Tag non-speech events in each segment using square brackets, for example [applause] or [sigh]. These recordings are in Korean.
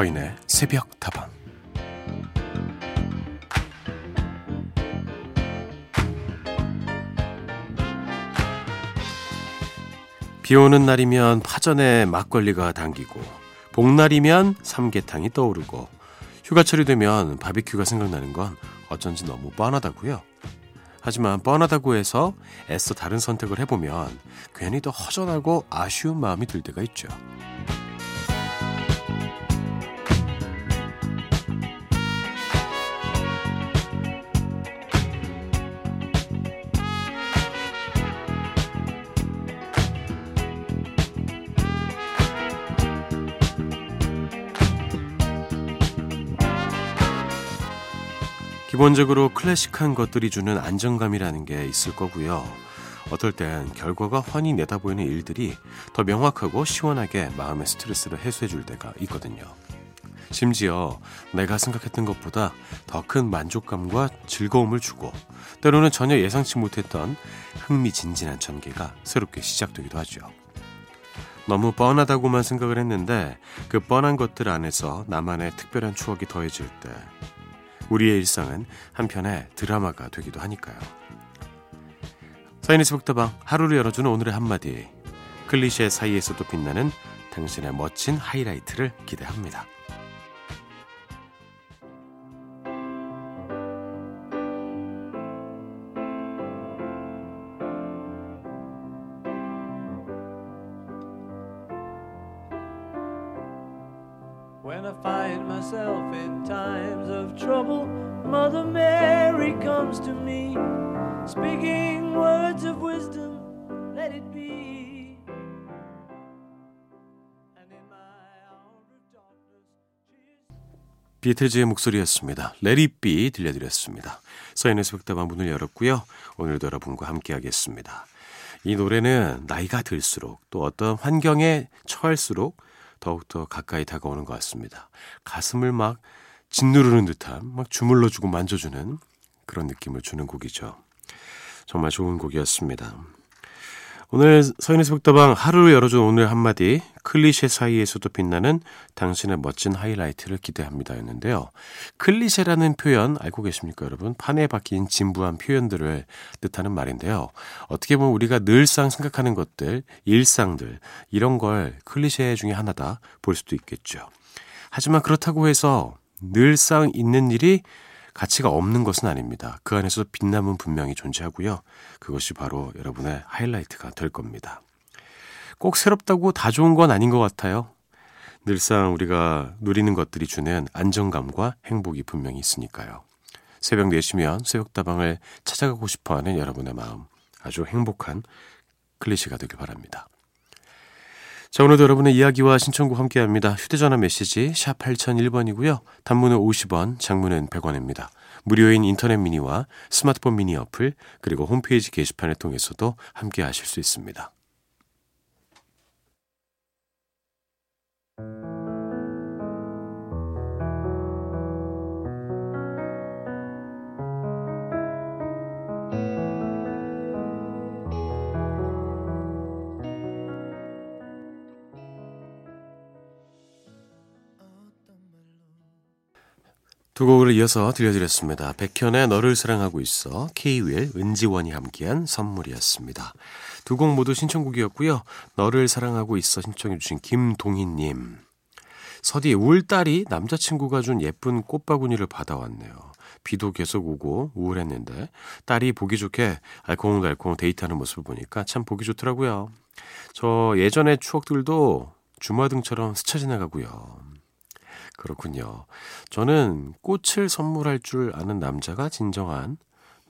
서인의 새벽 다방 비 오는 날이면 파전에 막걸리가 당기고 복날이면 삼계탕이 떠오르고 휴가철이 되면 바비큐가 생각나는 건 어쩐지 너무 뻔하다고요. 하지만 뻔하다고 해서 애써 다른 선택을 해보면 괜히 더 허전하고 아쉬운 마음이 들 때가 있죠. 기본적으로 클래식한 것들이 주는 안정감이라는 게 있을 거고요. 어떨 땐 결과가 훤히 내다보이는 일들이 더 명확하고 시원하게 마음의 스트레스를 해소해 줄 때가 있거든요. 심지어 내가 생각했던 것보다 더 큰 만족감과 즐거움을 주고 때로는 전혀 예상치 못했던 흥미진진한 전개가 새롭게 시작되기도 하죠. 너무 뻔하다고만 생각을 했는데 그 뻔한 것들 안에서 나만의 특별한 추억이 더해질 때 우리의 일상은 한편의 드라마가 되기도 하니까요. 사인의 새벽다방 하루를 열어주는 오늘의 한마디 클리셰 사이에서도 빛나는 당신의 멋진 하이라이트를 기대합니다. 비틀즈의 목소리였습니다. 레리비 들려드렸습니다. 서인의 새벽다방 문을 열었고요. 오늘도 여러분과 함께하겠습니다. 이 노래는 나이가 들수록 또 어떤 환경에 처할수록 더욱더 가까이 다가오는 것 같습니다. 가슴을 막 짓누르는 듯한 막 주물러주고 만져주는 그런 느낌을 주는 곡이죠. 정말 좋은 곡이었습니다. 오늘 서인의 새벽다방 하루를 열어준 오늘 한마디 클리셰 사이에서도 빛나는 당신의 멋진 하이라이트를 기대합니다 였는데요. 클리셰라는 표현 알고 계십니까 여러분? 판에 박힌 진부한 표현들을 뜻하는 말인데요. 어떻게 보면 우리가 늘상 생각하는 것들, 일상들 이런 걸 클리셰 중에 하나다 볼 수도 있겠죠. 하지만 그렇다고 해서 늘상 있는 일이 가치가 없는 것은 아닙니다. 그 안에서 빛남은 분명히 존재하고요. 그것이 바로 여러분의 하이라이트가 될 겁니다. 꼭 새롭다고 다 좋은 건 아닌 것 같아요. 늘상 우리가 누리는 것들이 주는 안정감과 행복이 분명히 있으니까요. 새벽 4시면 새벽다방을 찾아가고 싶어 하는 여러분의 마음, 아주 행복한 클리시가 되길 바랍니다. 자, 오늘도 여러분의 이야기와 신청곡 함께 합니다. 휴대전화 메시지 샵 8001번이고요. 단문은 50원, 장문은 100원입니다. 무료인 인터넷 미니와 스마트폰 미니 어플, 그리고 홈페이지 게시판을 통해서도 함께 하실 수 있습니다. 두 곡을 이어서 들려드렸습니다. 백현의 너를 사랑하고 있어, K-윌, 은지원이 함께한 선물이었습니다. 두 곡 모두 신청곡이었고요. 너를 사랑하고 있어 신청해주신 김동희님. 서디, 울딸이 남자친구가 준 예쁜 꽃바구니를 받아왔네요. 비도 계속 오고 우울했는데 딸이 보기 좋게 알콩달콩 데이트하는 모습을 보니까 참 보기 좋더라고요. 저 예전의 추억들도 주마등처럼 스쳐 지나가고요. 그렇군요. 저는 꽃을 선물할 줄 아는 남자가 진정한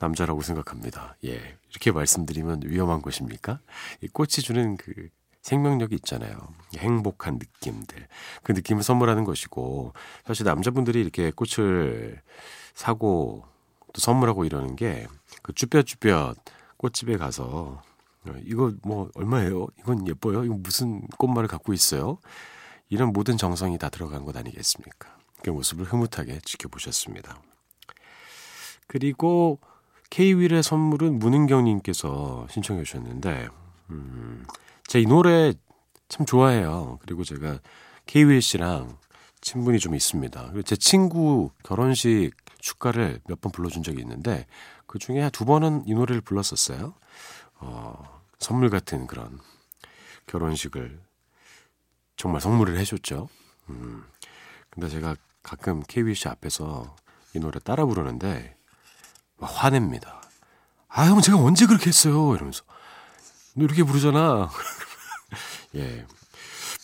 남자라고 생각합니다. 예. 이렇게 말씀드리면 위험한 것입니까? 이 꽃이 주는 그 생명력이 있잖아요. 행복한 느낌들. 그 느낌을 선물하는 것이고, 사실 남자분들이 이렇게 꽃을 사고 또 선물하고 이러는 게, 그 쭈뼛쭈뼛 꽃집에 가서, 어, 이거 뭐 얼마예요? 이건 예뻐요? 이거 무슨 꽃말을 갖고 있어요? 이런 모든 정성이 다 들어간 것 아니겠습니까? 그 모습을 흐뭇하게 지켜보셨습니다. 그리고 K-윌의 선물은 문은경님께서 신청해 주셨는데, 음, 제가 이 노래 참 좋아해요. 그리고 제가 K-윌 씨랑 친분이 좀 있습니다. 제 친구 결혼식 축가를 몇 번 불러준 적이 있는데 그 중에 두 번은 이 노래를 불렀었어요. 어, 선물 같은 그런 결혼식을 정말 선물을 해줬죠. 음. 근데 제가 가끔 KBC 앞에서 이 노래 따라 부르는데 화냅니다. 아, 형, 제가 언제 그렇게 했어요? 이러면서. 너 이렇게 부르잖아. [laughs] 예.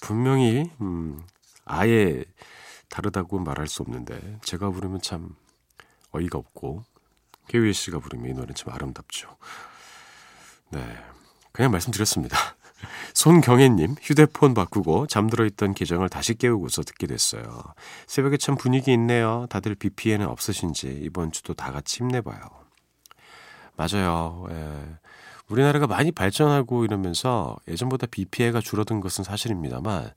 분명히, 음, 아예 다르다고 말할 수 없는데, 제가 부르면 참 어이가 없고, KBS가 부르면 이 노래는 참 아름답죠. 네. 그냥 말씀드렸습니다. 손경혜님, 휴대폰 바꾸고 잠들어 있던 계정을 다시 깨우고서 듣게 됐어요. 새벽에 참 분위기 있네요. 다들 비 피해는 없으신지 이번 주도 다 같이 힘내봐요. 맞아요. 예. 우리나라가 많이 발전하고 이러면서 예전보다 비 피해가 줄어든 것은 사실입니다만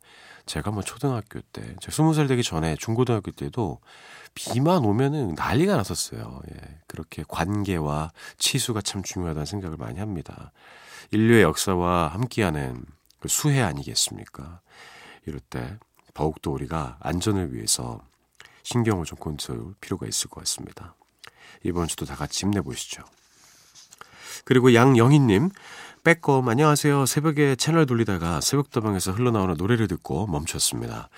제가 뭐 초등학교 때, 제가 스무 살 되기 전에 중고등학교 때도 비만 오면은 난리가 났었어요. 예. 그렇게 관계와 치수가 참 중요하다는 생각을 많이 합니다. 인류의 역사와 함께하는 그 수해 아니겠습니까? 이럴 때 더욱더 우리가 안전을 위해서 신경을 좀 건설 필요가 있을 것 같습니다. 이번 주도 다 같이 힘내보시죠. 그리고 양영희님, 빼꼼 안녕하세요. 새벽에 채널 돌리다가 새벽다방에서 흘러나오는 노래를 듣고 멈췄습니다.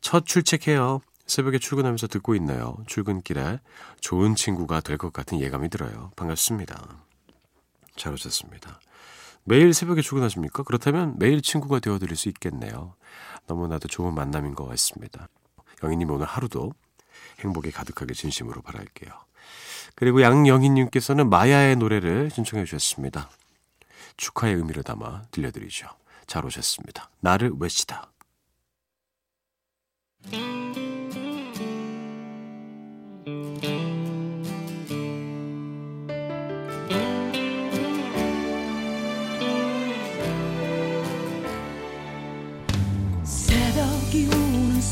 첫 출첵해요. 새벽에 출근하면서 듣고 있네요. 출근길에 좋은 친구가 될 것 같은 예감이 들어요. 반갑습니다. 잘 오셨습니다. 매일 새벽에 출근하십니까? 그렇다면 매일 친구가 되어드릴 수 있겠네요. 너무나도 좋은 만남인 것 같습니다. 영희님 오늘 하루도 행복에 가득하게 진심으로 바랄게요. 그리고 양영희님께서는 마야의 노래를 신청해 주셨습니다. 축하의 의미를 담아 들려드리죠. 잘 오셨습니다. 나를 외치다. 끼우는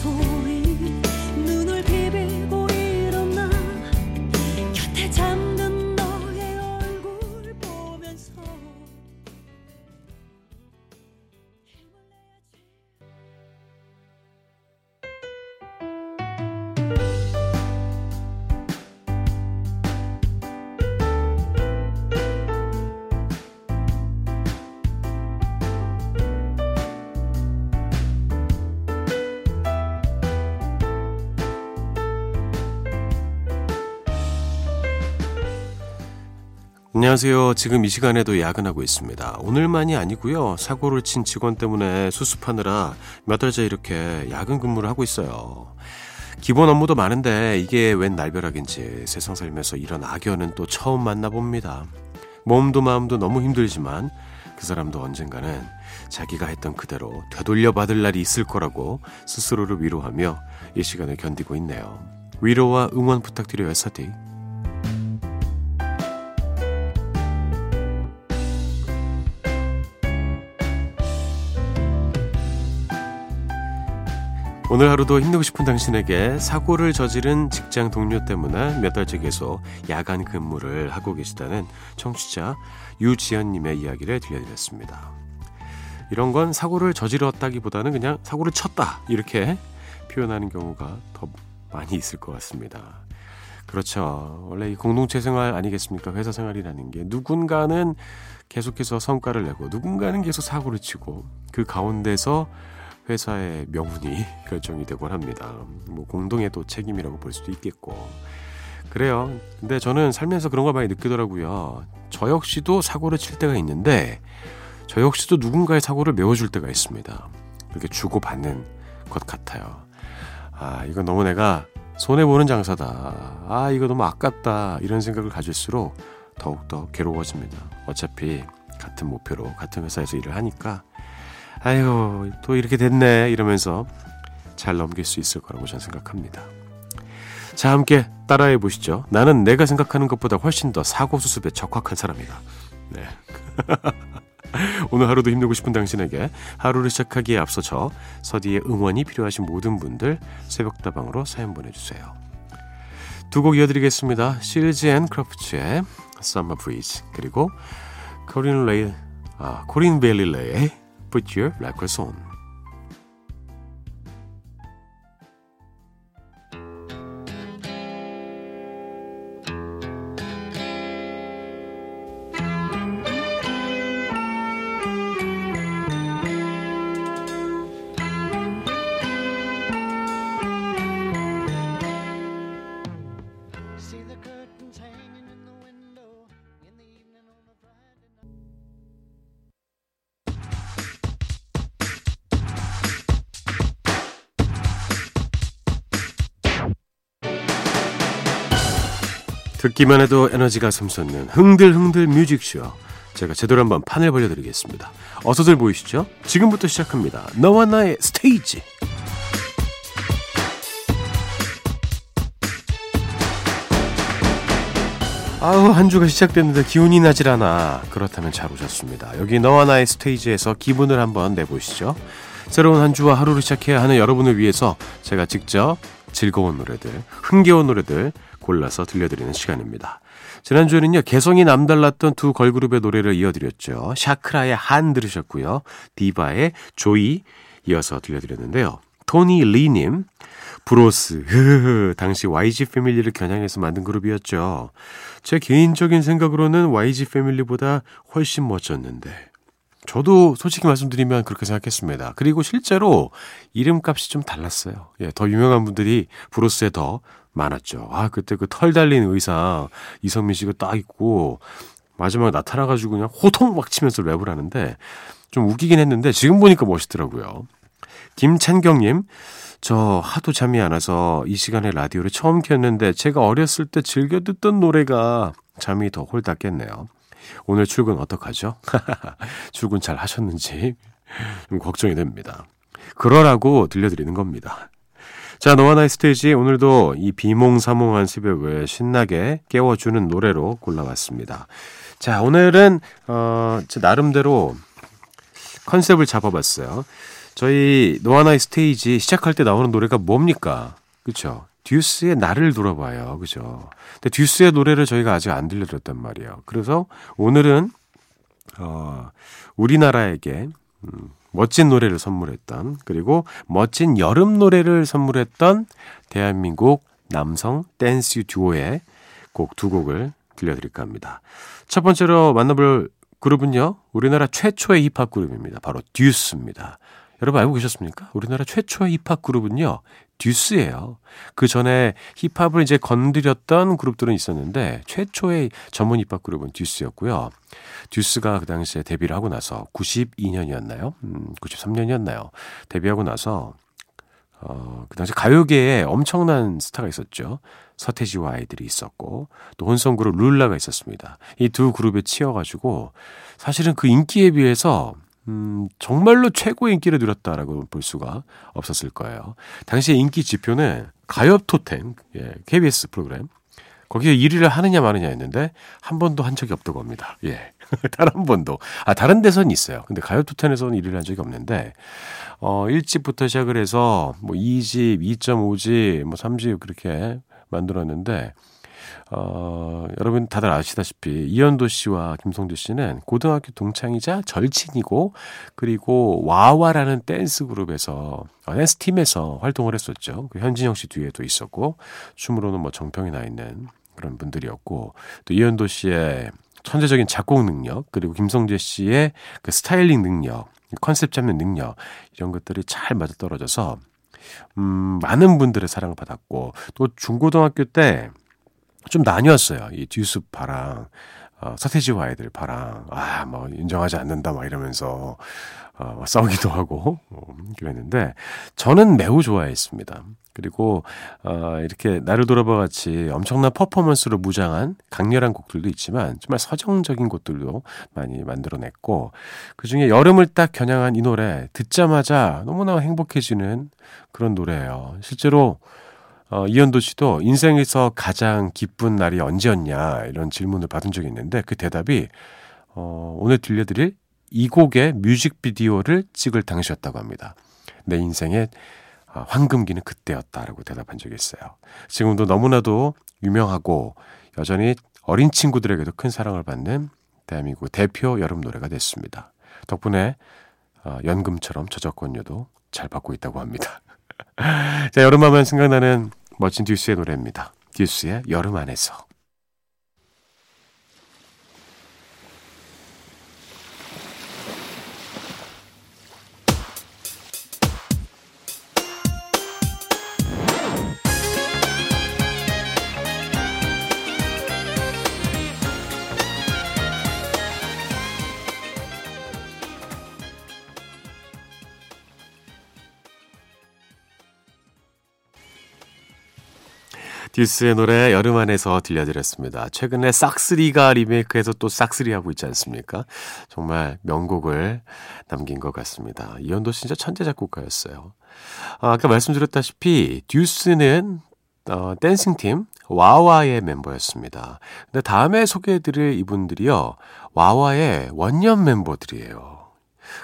안녕하세요. 지금 이 시간에도 야근하고 있습니다. 오늘만이 아니고요. 사고를 친 직원 때문에 수습하느라 몇 달째 이렇게 야근 근무를 하고 있어요. 기본 업무도 많은데 이게 웬 날벼락인지 세상 살면서 이런 악연은 또 처음 만나봅니다. 몸도 마음도 너무 힘들지만 그 사람도 언젠가는 자기가 했던 그대로 되돌려 받을 날이 있을 거라고 스스로를 위로하며 이 시간을 견디고 있네요. 위로와 응원 부탁드려요, 사디. 오늘 하루도 힘내고 싶은 당신에게 사고를 저지른 직장 동료 때문에 몇 달째 계속 야간 근무를 하고 계시다는 청취자 유지연님의 이야기를 들려드렸습니다. 이런 건 사고를 저질렀다기보다는 그냥 사고를 쳤다 이렇게 표현하는 경우가 더 많이 있을 것 같습니다. 그렇죠. 원래 이 공동체 생활 아니겠습니까? 회사 생활이라는 게 누군가는 계속해서 성과를 내고 누군가는 계속 사고를 치고 그 가운데서 회사의 명운이 [laughs] 결정이 되곤 합니다. 뭐 공동의 또 책임이라고 볼 수도 있겠고. 그래요. 근데 저는 살면서 그런 걸 많이 느끼더라고요. 저 역시도 사고를 칠 때가 있는데 저 역시도 누군가의 사고를 메워줄 때가 있습니다. 그렇게 주고받는 것 같아요. 아, 이거 너무 내가 손해보는 장사다. 아, 이거 너무 아깝다. 이런 생각을 가질수록 더욱더 괴로워집니다. 어차피 같은 목표로 같은 회사에서 일을 하니까 아유, 또 이렇게 됐네. 이러면서 잘 넘길 수 있을 거라고 저는 생각합니다. 자, 함께 따라해 보시죠. 나는 내가 생각하는 것보다 훨씬 더 사고 수습에 적확한 사람이다. 네. [laughs] 오늘 하루도 힘내고 싶은 당신에게 하루를 시작하기에 앞서 저 서디의 응원이 필요하신 모든 분들 새벽다방으로 사연 보내주세요. 두 곡 이어드리겠습니다. 실즈 앤 크로프츠의 Summer Breeze 그리고 코린 레이 아 코린 베일리 래의 Your Records On. 듣기만 해도 에너지가 샘솟는 흥들흥들 뮤직쇼. 제가 제대로 한번 판을 벌려드리겠습니다. 어서들 보이시죠? 지금부터 시작합니다. 너와 나의 스테이지. 아우 한 주가 시작됐는데 기운이 나질 않아. 그렇다면 잘 오셨습니다. 여기 너와 나의 스테이지에서 기분을 한번 내보시죠. 새로운 한 주와 하루를 시작해야 하는 여러분을 위해서 제가 직접 즐거운 노래들, 흥겨운 노래들 골라서 들려드리는 시간입니다. 지난주에는요, 개성이 남달랐던 두 걸그룹의 노래를 이어드렸죠. 샤크라의 한 들으셨고요. 디바의 Joy 이어서 들려드렸는데요. 토니 리님, 브로스, 당시 YG 패밀리를 겨냥해서 만든 그룹이었죠. 제 개인적인 생각으로는 YG 패밀리보다 훨씬 멋졌는데, 저도 솔직히 말씀드리면 그렇게 생각했습니다. 그리고 실제로 이름값이 좀 달랐어요. 예, 더 유명한 분들이 브로스에 더 많았죠. 아, 그때 그 털 달린 의상 이성민 씨가 딱 입고 마지막에 나타나가지고 그냥 호통 막 치면서 랩을 하는데 좀 웃기긴 했는데 지금 보니까 멋있더라고요. 김찬경님, 저 하도 잠이 안 와서 이 시간에 라디오를 처음 켰는데 제가 어렸을 때 즐겨 듣던 노래가 잠이 더 홀딱 깼네요. 오늘 출근 어떡하죠? [laughs] 출근 잘 하셨는지 좀 걱정이 됩니다. 그러라고 들려드리는 겁니다. 자, 너와 나의 스테이지 오늘도 이 비몽사몽한 새벽을 신나게 깨워주는 노래로 골라왔습니다. 자, 오늘은 어, 제 나름대로 컨셉을 잡아봤어요. 저희 너와 나의 스테이지 시작할 때 나오는 노래가 뭡니까? 그렇죠? 듀스의 나를 돌아봐요. 그죠? 근데 듀스의 노래를 저희가 아직 안 들려드렸단 말이에요. 그래서 오늘은, 어, 우리나라에게, 음, 멋진 노래를 선물했던, 그리고 멋진 여름 노래를 선물했던 대한민국 남성 댄스 듀오의 곡 두 곡을 들려드릴까 합니다. 첫 번째로 만나볼 그룹은요, 우리나라 최초의 힙합 그룹입니다. 바로 듀스입니다. 여러분 알고 계셨습니까? 우리나라 최초의 힙합 그룹은요, 듀스예요. 그 전에 힙합을 이제 건드렸던 그룹들은 있었는데 최초의 전문 힙합 그룹은 듀스였고요. 듀스가 그 당시에 데뷔를 하고 나서 92년이었나요? 음, 93년이었나요? 데뷔하고 나서 어, 그 당시 가요계에 엄청난 스타가 있었죠. 서태지와 아이들이 있었고 또 혼성 그룹 룰라가 있었습니다. 이 두 그룹에 치여가지고 사실은 그 인기에 비해서 음, 정말로 최고의 인기를 누렸다라고 볼 수가 없었을 거예요. 당시의 인기 지표는 가엽 토텐, 예, KBS 프로그램. 거기에 1위를 하느냐 마느냐 했는데 한 번도 한 적이 없다고 합니다. 예. [laughs] 단 한 번도. 아, 다른 데선 있어요. 근데 가요 톱텐에서는 1위를 한 적이 없는데, 어, 1집부터 시작을 해서 뭐 2집, 2.5집, 뭐 3집 그렇게 만들었는데, 어, 여러분 다들 아시다시피 이현도 씨와 김성재 씨는 고등학교 동창이자 절친이고 그리고 와와라는 댄스 그룹에서 어, 댄스 팀에서 활동을 했었죠. 그 현진영 씨 뒤에도 있었고 춤으로는 뭐 정평이 나 있는 그런 분들이었고 또 이현도 씨의 천재적인 작곡 능력 그리고 김성재 씨의 그 스타일링 능력 컨셉 잡는 능력 이런 것들이 잘 맞아떨어져서 음, 많은 분들의 사랑을 받았고 또 중고등학교 때 좀 나뉘었어요. 이 듀스파랑 어, 서태지와 아이들 파랑 아 뭐 인정하지 않는다 막 이러면서 어, 싸우기도 [laughs] 하고 어, 그랬는데 저는 매우 좋아했습니다. 그리고 어, 이렇게 나를 돌아봐 같이 엄청난 퍼포먼스로 무장한 강렬한 곡들도 있지만 정말 서정적인 곡들도 많이 만들어냈고 그 중에 여름을 딱 겨냥한 이 노래 듣자마자 너무나 행복해지는 그런 노래예요. 실제로 어, 이현도 씨도 인생에서 가장 기쁜 날이 언제였냐 이런 질문을 받은 적이 있는데 그 대답이 어, 오늘 들려드릴 이 곡의 뮤직비디오를 찍을 당시였다고 합니다. 내 인생의 어, 황금기는 그때였다라고 대답한 적이 있어요. 지금도 너무나도 유명하고 여전히 어린 친구들에게도 큰 사랑을 받는 대한민국 대표 여름 노래가 됐습니다. 덕분에 어, 연금처럼 저작권료도 잘 받고 있다고 합니다. [laughs] 자, 여름하면 생각나는 멋진 듀스의 노래입니다. 듀스의 여름 안에서. 듀스의 노래 여름 안에서 들려드렸습니다. 최근에 싹쓰리가 리메이크해서 또 싹쓰리 하고 있지 않습니까? 정말 명곡을 남긴 것 같습니다. 이현도 진짜 천재 작곡가였어요. 아, 아까 말씀드렸다시피 듀스는 어, 댄싱팀 와와의 멤버였습니다. 근데 다음에 소개해드릴 이분들이요. 와와의 원년 멤버들이에요.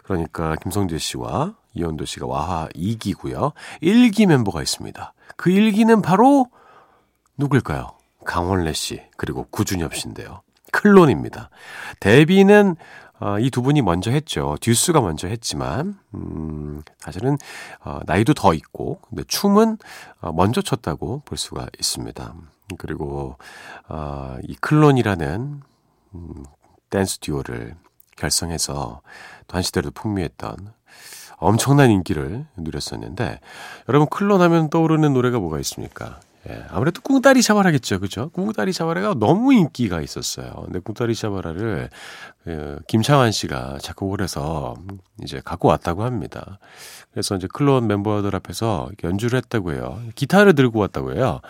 그러니까 김성재 씨와 이현도 씨가 와하 2기고요. 1기 멤버가 있습니다. 그 1기는 바로 누굴까요? 강원래 씨 그리고 구준엽 씨인데요. 클론입니다. 데뷔는 어, 이두 분이 먼저 했죠. 듀스가 먼저 했지만 음, 사실은 어, 나이도 더 있고 근데 춤은 어, 먼저 췄다고 볼 수가 있습니다. 그리고 어, 이 클론이라는 음, 댄스 듀오를 결성해서 또 한 시대를 풍미했던 엄청난 인기를 누렸었는데 여러분 클론 하면 떠오르는 노래가 뭐가 있습니까? 예, 아무래도 꿍따리 샤바라겠죠. 그죠? 꿍따리 샤바라가 너무 인기가 있었어요. 근데 꿍따리 샤바라를 그 김창완 씨가 작곡을 해서 이제 갖고 왔다고 합니다. 그래서 이제 클론 멤버들 앞에서 연주를 했다고 해요. 기타를 들고 왔다고 해요.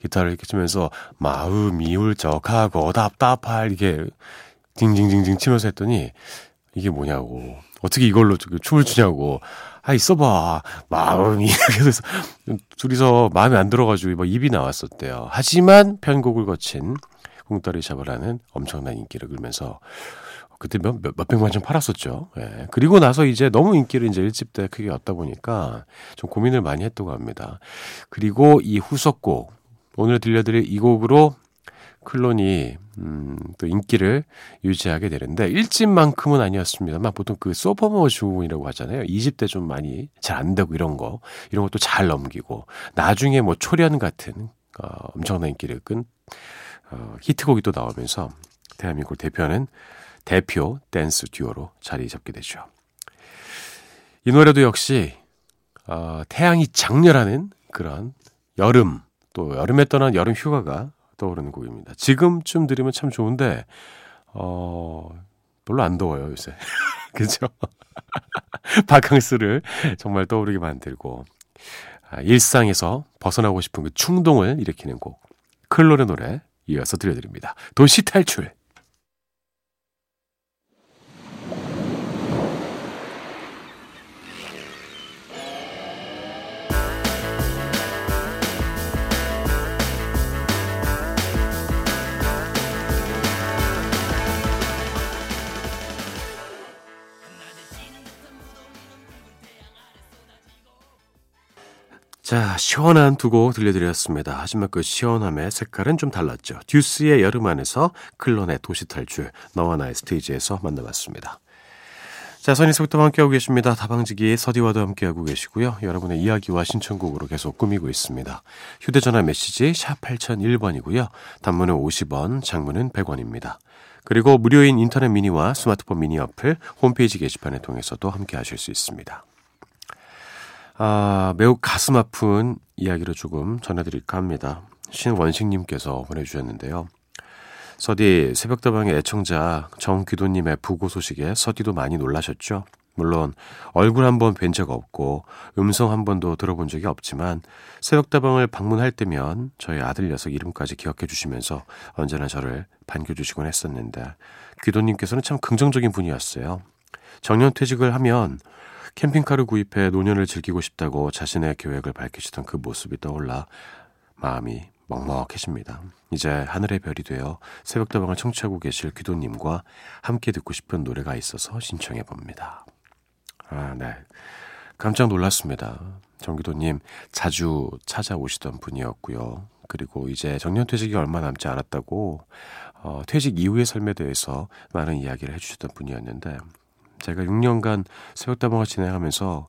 기타를 이렇게 치면서 마음이 울적하고 답답할 이게 징징징징 치면서 했더니 이게 뭐냐고 어떻게 이걸로 춤을 추냐고 아 있어봐 마음이 그래서 둘이서 마음에 안 들어가지고 막 입이 나왔었대요. 하지만 편곡을 거친 꿍따리 샤바라는 엄청난 인기를 끌면서 그때 몇, 몇, 몇백만 점 팔았었죠. 예. 그리고 나서 이제 너무 인기를 이제 일집 때 크게 얻다 보니까 좀 고민을 많이 했다고 합니다. 그리고 이 후속곡, 오늘 들려드릴 이 곡으로 클론이 음, 또 인기를 유지하게 되는데 1집만큼은 아니었습니다만 보통 그 소퍼머 주문이라고 하잖아요. 2집 때좀 많이 잘 안 되고 이런 거 이런 것도 잘 넘기고 나중에 뭐 초련 같은 어, 엄청난 인기를 끈 어, 히트곡이 또 나오면서 대한민국을 대표하는 대표 댄스 듀오로 자리 잡게 되죠. 이 노래도 역시 어, 태양이 장렬하는 그런 여름 또 여름에 떠난 여름 휴가가 떠오르는 곡입니다. 지금쯤 들으면 참 좋은데, 어, 별로 안 더워요, 요새. [laughs] 그죠? [laughs] 바캉스를 정말 떠오르게 만들고, 아, 일상에서 벗어나고 싶은 그 충동을 일으키는 곡, 클론의 노래 이어서 들려드립니다. 도시 탈출. 자, 시원한 두 곡 들려드렸습니다. 하지만 그 시원함의 색깔은 좀 달랐죠. 듀스의 여름 안에서 클론의 도시 탈출, 너와 나의 스테이지에서 만나봤습니다. 자, 선희서부터 함께하고 계십니다. 다방지기 서디와도 함께하고 계시고요. 여러분의 이야기와 신청곡으로 계속 꾸미고 있습니다. 휴대전화 메시지 샵 8001번이고요. 단문은 50원, 장문은 100원입니다. 그리고 무료인 인터넷 미니와 스마트폰 미니 어플, 홈페이지 게시판을 통해서도 함께하실 수 있습니다. 아, 매우 가슴 아픈 이야기를 조금 전해드릴까 합니다. 신원식님께서 보내주셨는데요. 서디 새벽다방의 애청자 정귀도님의 부고 소식에 서디도 많이 놀라셨죠? 물론 얼굴 한 번 뵌 적 없고 음성 한 번도 들어본 적이 없지만 새벽다방을 방문할 때면 저희 아들 녀석 이름까지 기억해 주시면서 언제나 저를 반겨주시곤 했었는데 귀도님께서는 참 긍정적인 분이었어요. 정년 퇴직을 하면 캠핑카를 구입해 노년을 즐기고 싶다고 자신의 계획을 밝히시던 그 모습이 떠올라 마음이 먹먹해집니다. 이제 하늘의 별이 되어 새벽다방을 청취하고 계실 귀도님과 함께 듣고 싶은 노래가 있어서 신청해 봅니다. 아, 네. 깜짝 놀랐습니다. 정기도님 자주 찾아오시던 분이었고요. 그리고 이제 정년퇴직이 얼마 남지 않았다고 어, 퇴직 이후의 삶에 대해서 많은 이야기를 해주셨던 분이었는데 제가 6년간 새벽다방을 진행하면서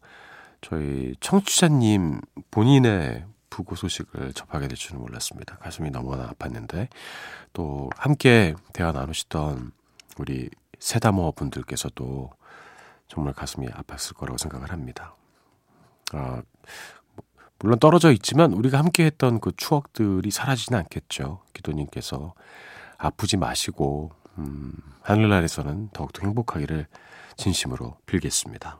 저희 청취자님 본인의 부고 소식을 접하게 될 줄은 몰랐습니다. 가슴이 너무나 아팠는데 또 함께 대화 나누시던 우리 세다모 분들께서도 정말 가슴이 아팠을 거라고 생각을 합니다. 아, 물론 떨어져 있지만 우리가 함께 했던 그 추억들이 사라지진 않겠죠. 기도님께서 아프지 마시고 음, 하늘나라에서는 더욱더 행복하기를 진심으로 빌겠습니다.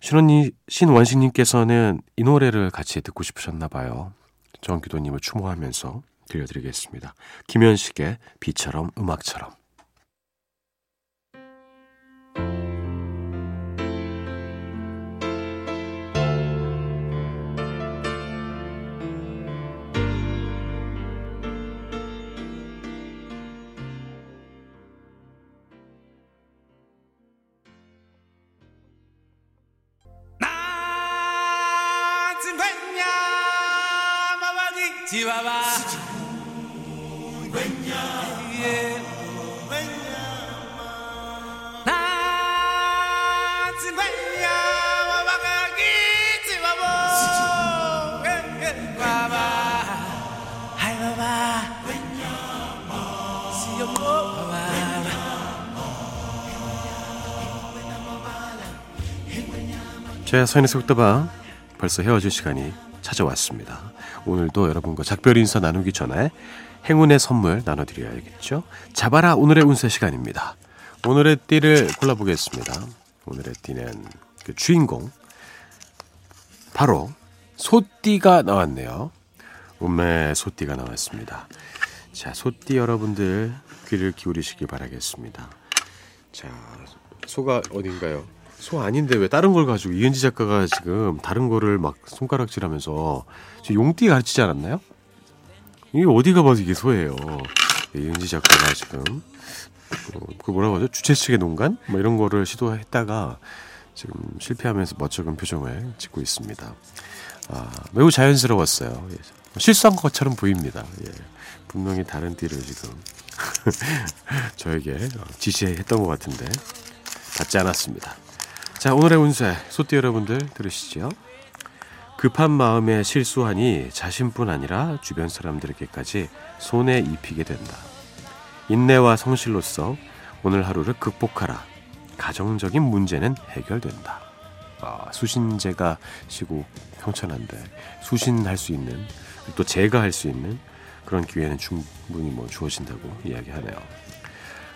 신원님, 신원식님께서는 이 노래를 같이 듣고 싶으셨나 봐요. 정기도님을 추모하면서 들려드리겠습니다. 김현식의 비처럼 음악처럼. 제 서인의 속다방 벌써 헤어질 시간이 찾아왔습니다. 오늘도 여러분과 작별 인사 나누기 전에 행운의 선물 나눠드려야겠죠? 잡아라 오늘의 운세 시간입니다. 오늘의 띠를 골라보겠습니다. 오늘의 띠는 그 주인공 바로 소띠가 나왔네요. 운매 소띠가 나왔습니다. 자, 소띠 여러분들 귀를 기울이시길 바라겠습니다. 자, 소가 어딘가요? 소 아닌데 왜 다른 걸 가지고 이은지 작가가 지금 다른 거를 막 손가락질하면서 용띠 가르치지 않았나요? 이게 어디가 봐도 이게 소예요. 이은지 작가가 지금 어, 그 뭐라고 하죠? 주최 측의 농간 뭐 이런 거를 시도했다가 지금 실패하면서 멋쩍은 표정을 짓고 있습니다. 아, 매우 자연스러웠어요. 예. 실수한 것처럼 보입니다. 예. 분명히 다른 띠를 지금 [laughs] 저에게 지시했던 것 같은데 받지 않았습니다. 자, 오늘의 운세 소띠 여러분들 들으시죠. 급한 마음에 실수하니 자신뿐 아니라 주변 사람들에게까지 손에 입히게 된다. 인내와 성실로서 오늘 하루를 극복하라. 가정적인 문제는 해결된다. 아, 수신제가 시고 평천한데 수신할 수 있는 또 제가 할 수 있는 그런 기회는 충분히 뭐 주어진다고 이야기하네요.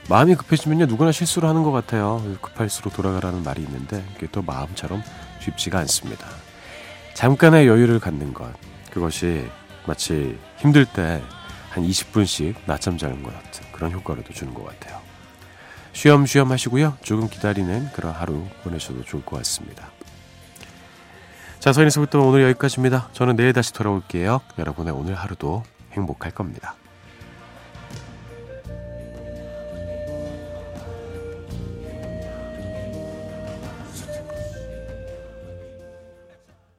마음이 급해지면요 누구나 실수를 하는 것 같아요. 급할수록 돌아가라는 말이 있는데 그게 또 마음처럼 쉽지가 않습니다. 잠깐의 여유를 갖는 것 그것이 마치 힘들 때 한 20분씩 낮잠 자는 것 같은 그런 효과를 또 주는 것 같아요. 쉬엄쉬엄 하시고요. 조금 기다리는 그런 하루 보내셔도 좋을 것 같습니다. 자, 서인에서부터 오늘 여기까지입니다. 저는 내일 다시 돌아올게요. 여러분의 오늘 하루도 행복할 겁니다.